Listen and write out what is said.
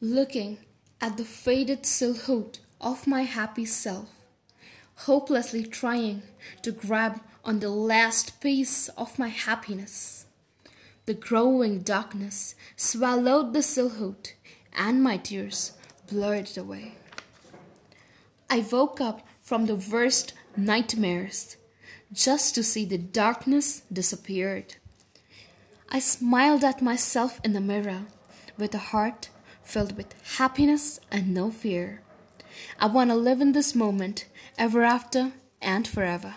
looking at the faded silhouette of my happy self, hopelessly trying to grab on the last piece of my happiness. The growing darkness swallowed the silhouette, and my tears blurred it away. I woke up from the worst nightmares just to see the darkness disappeared. I smiled at myself in the mirror with a heart filled with happiness and no fear. I want to live in this moment ever after and forever.